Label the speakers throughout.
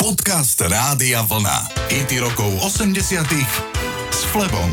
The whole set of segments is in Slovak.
Speaker 1: Podcast Rádia Vlna. IT rokov 80 s Flebom.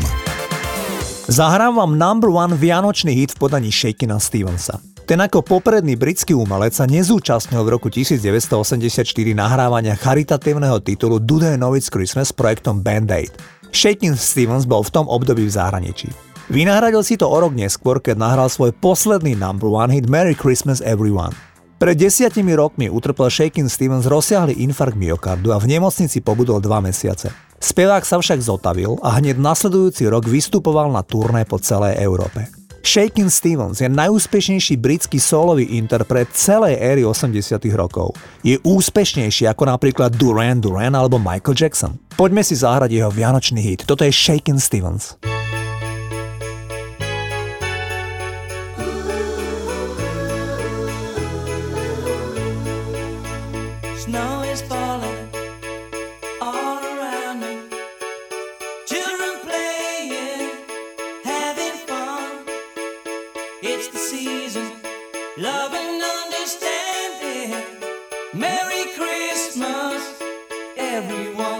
Speaker 2: Zahrám vám number one vianočný hit v podaní Shakina Stevensa. Ten ako popredný britský umelec sa nezúčastnil v roku 1984 nahrávania charitatívneho titulu Do They Know It's Christmas s projektom Band-Aid. Shakin Stevens bol v tom období v zahraničí. Vynahradil si to o rok neskôr, keď nahral svoj posledný number one hit Merry Christmas Everyone. Pred desiatimi rokmi utrpel Shakin Stevens rozsiahly infarkt myokardu a v nemocnici pobudol dva mesiace. Spevák sa však zotavil a hneď nasledujúci rok vystupoval na turné po celej Európe. Shakin Stevens je najúspešnejší britský solový interpret celej éry 80 rokov. Je úspešnejší ako napríklad Duran Duran alebo Michael Jackson. Poďme si zahrať jeho vianočný hit. Toto je Shakin Stevens. It's the season, love and understanding. Merry Christmas, everyone.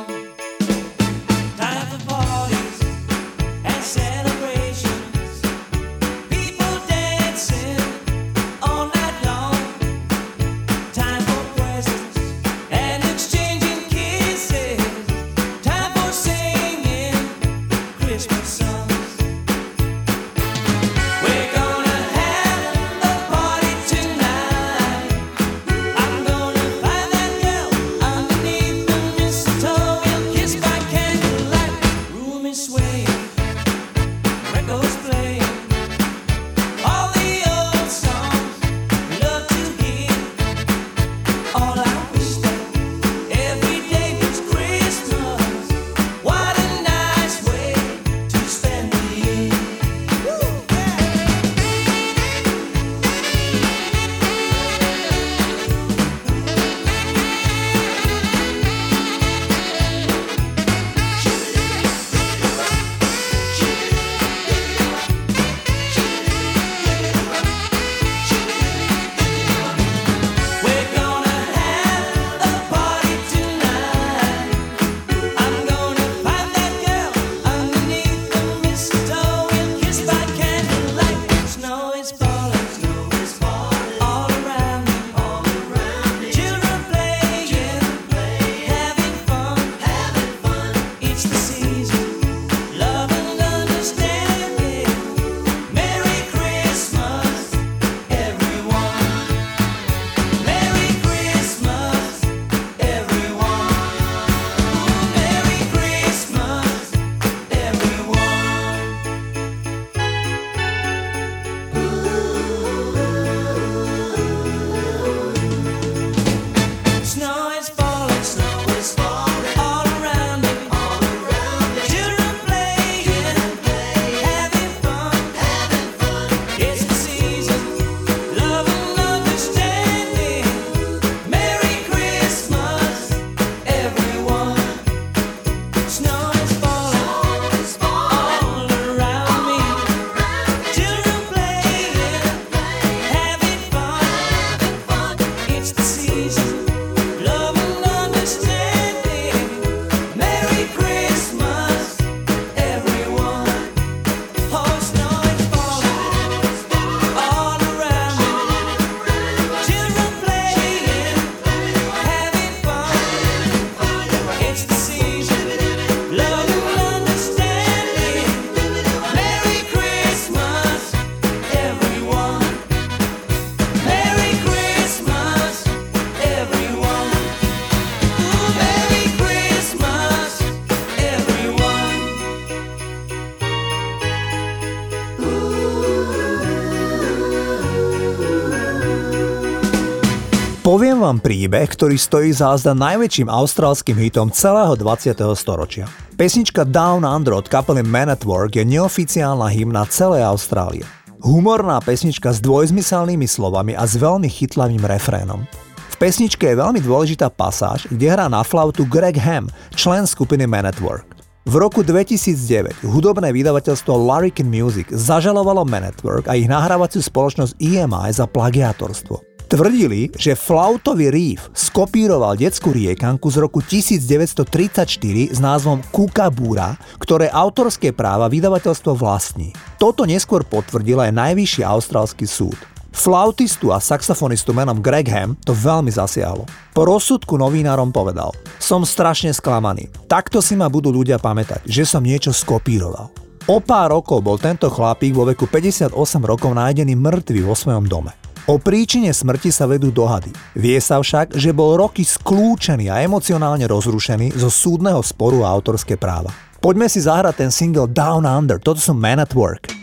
Speaker 2: Vám príbeh, ktorý stojí zázda najväčším austrálskym hitom celého 20. storočia. Pesnička Down Under od kapely Man at Work je neoficiálna hymna celej Austrálie. Humorná pesnička s dvojzmyselnými slovami a s veľmi chytlavým refrénom. V pesničke je veľmi dôležitá pasáž, kde hrá na flautu Greg Ham, člen skupiny Man at Work. V roku 2009 hudobné vydavateľstvo Larrikin Music zažalovalo Man at Work a ich nahrávaciu spoločnosť EMI za plagiátorstvo.
Speaker 3: Tvrdili, že flautový Reef skopíroval detskú riekanku z roku 1934 s názvom Kukabura, ktoré autorské práva vydavateľstvo vlastní. Toto neskôr potvrdil aj najvyšší austrálsky súd. Flautistu a saxofonistu menom Greg Ham to veľmi zasiahlo. Po rozsudku novinárom povedal Som strašne sklamaný. Takto si ma budú ľudia pamätať, že som niečo skopíroval. O pár rokov bol tento chlapík vo veku 58 rokov nájdený mŕtvy vo svojom dome. O príčine smrti sa vedú dohady. Vie sa však, že bol roky skľúčený a emocionálne rozrušený zo súdneho sporu a autorské práva. Poďme si zahrať ten single Down Under, toto sú Man at Work.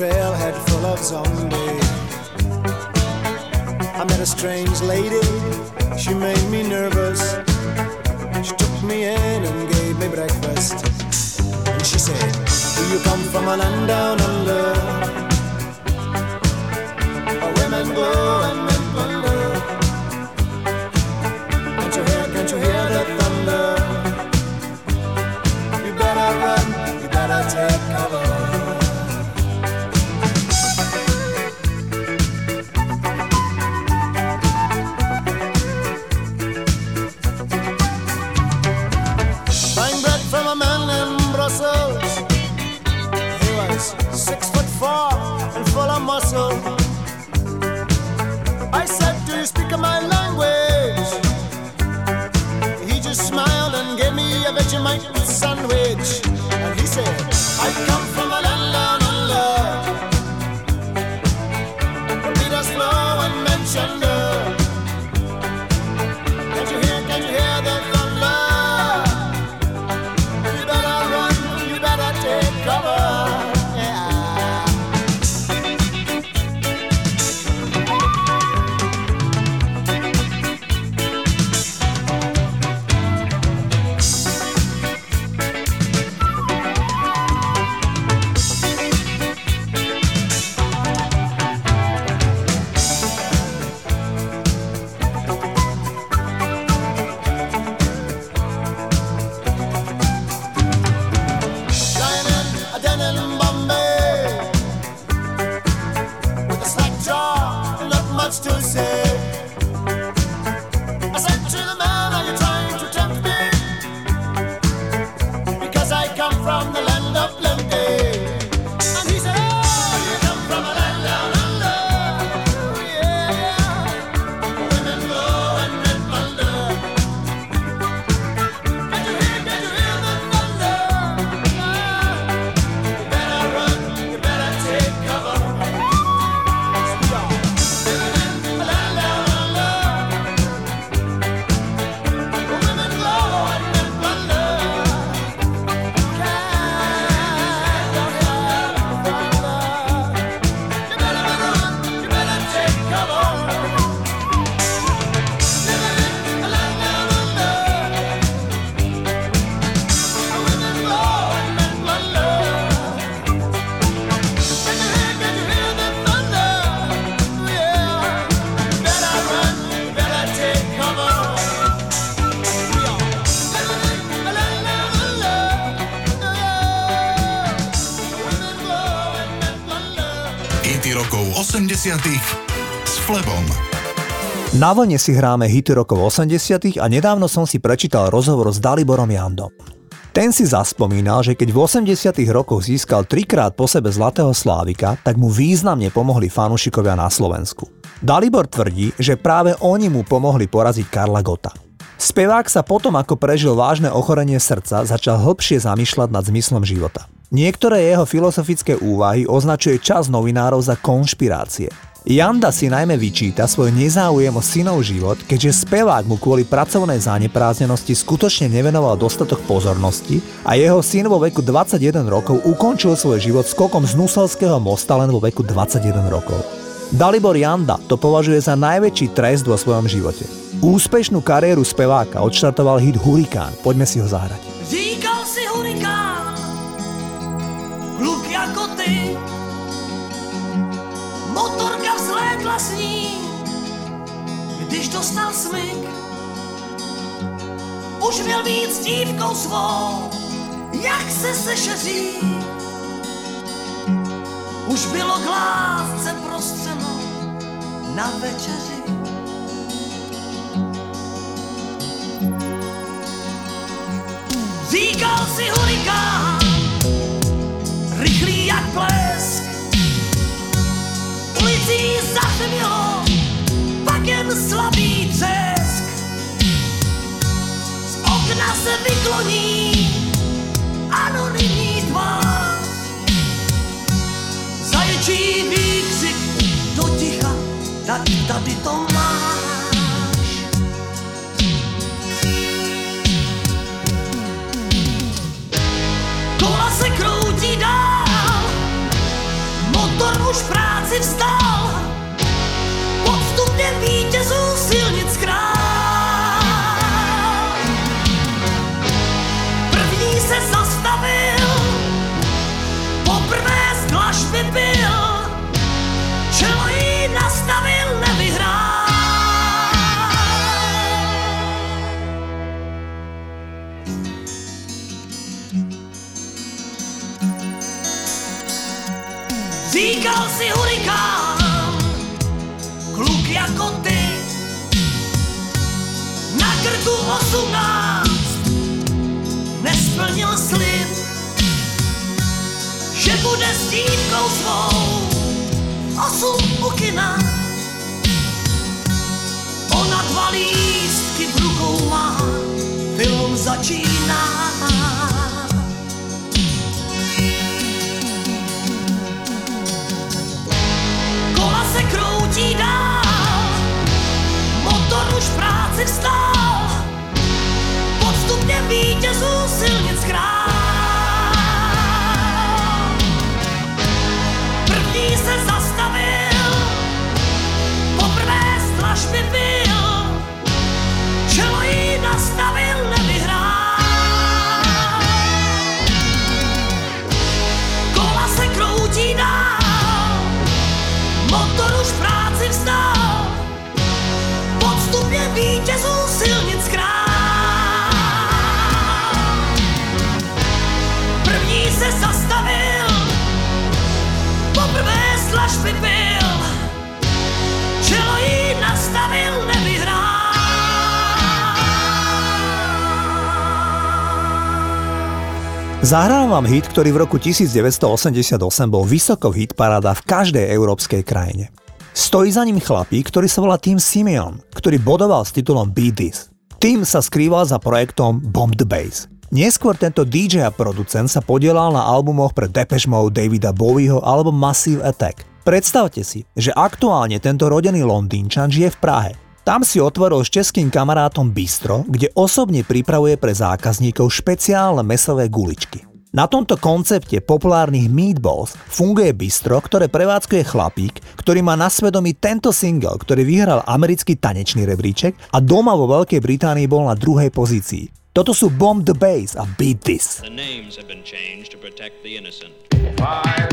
Speaker 3: Traveling combi On zombies I met a strange lady, she made me nervous. She took me in and gave me breakfast. And she said, Do you come from a land down under? Where women go s Flebom. Na vlne si hráme hity rokov 80 a nedávno som si prečítal rozhovor s Daliborom Jandom. Ten si zaspomínal, že keď v 80 rokoch získal trikrát po sebe Zlatého Slávika, tak mu významne pomohli fanúšikovia na Slovensku. Dalibor tvrdí, že práve oni mu pomohli poraziť Karla Gota. Spevák sa potom, ako prežil vážne ochorenie srdca, začal hlbšie zamýšľať nad zmyslom života. Niektoré jeho filozofické úvahy označuje čas novinárov za konšpirácie. Janda si najmä vyčíta svoj nezáujem o synov život, keďže spevák mu kvôli pracovnej zanepráznenosti skutočne nevenoval dostatok pozornosti a jeho syn vo veku 21 rokov ukončil svoj život skokom z Nuselského mosta len vo veku 21 rokov. Dalibor Janda to považuje za najväčší trest vo svojom živote. Úspešnú kariéru speváka odštartoval hit Hurikán. Poďme si ho zahrať.
Speaker 2: Vlastní, když dostal smyk. Už měl být s dívkou svou, jak se sešeří. Už bylo k lásce prostřeno na večeři. Říkal si hurikán, rychlý Ulicí zatmělo, pak jen slabý třesk. Z okna se vykloní anonymní tvář. Zaječí výkřik do ticha, tak tady to máš. Kola se kroutí dál, motor už práci vstal, vítězů silnic král. První se zastavil, poprvé z dlažby byl, čelo jí nastavil, nevyhrál. Říkal si hurikán, ty, na krku osmnáct, nesplnil slib, že bude s dívkou svou osm u kina. Ona dva lístky v rukou má, film začíná.
Speaker 3: Zahrám vám hit, ktorý v roku 1988 bol vysoko v hitparáda v každej európskej krajine. Stojí za ním chlapík, ktorý sa volá Tim Simeon, ktorý bodoval s titulom Beat This. Tim sa skrýval za projektom Bomb the Bass. Neskôr tento DJ a producent sa podielal na albumoch pre Depeche Mode, Davida Bowieho alebo Massive Attack. Predstavte si, že aktuálne tento rodený Londýnčan žije v Prahe. Tam si otvoril s českým kamarátom bistro, kde osobne pripravuje pre zákazníkov špeciálne mesové guličky. Na tomto koncepte populárnych meatballs funguje bistro, ktoré prevádzkuje chlapík, ktorý má na svedomí tento single, ktorý vyhral americký tanečný rebríček a doma vo Veľkej Británii bol na druhej pozícii. Toto sú Bomb the Bass a Beat This.
Speaker 4: The names have been changed to protect the innocent.
Speaker 5: Five,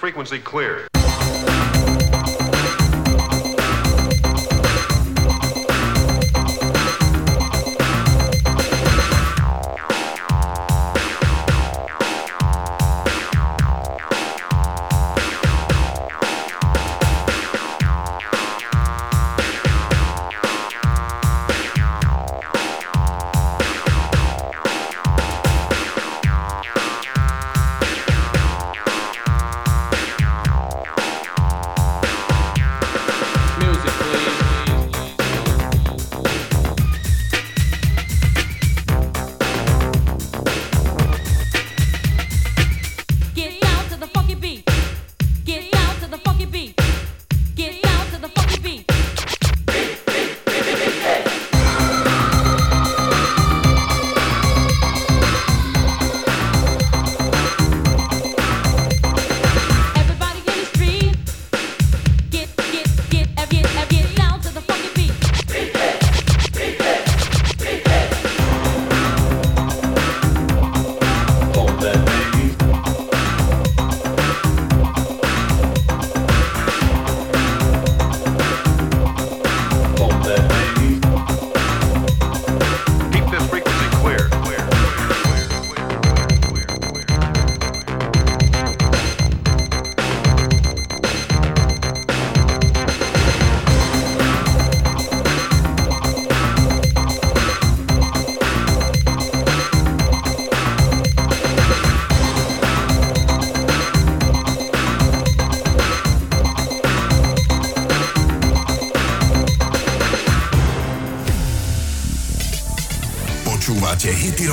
Speaker 5: frequency clear.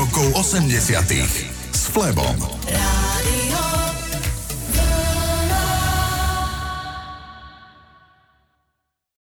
Speaker 1: Rokov 80 s Flebom.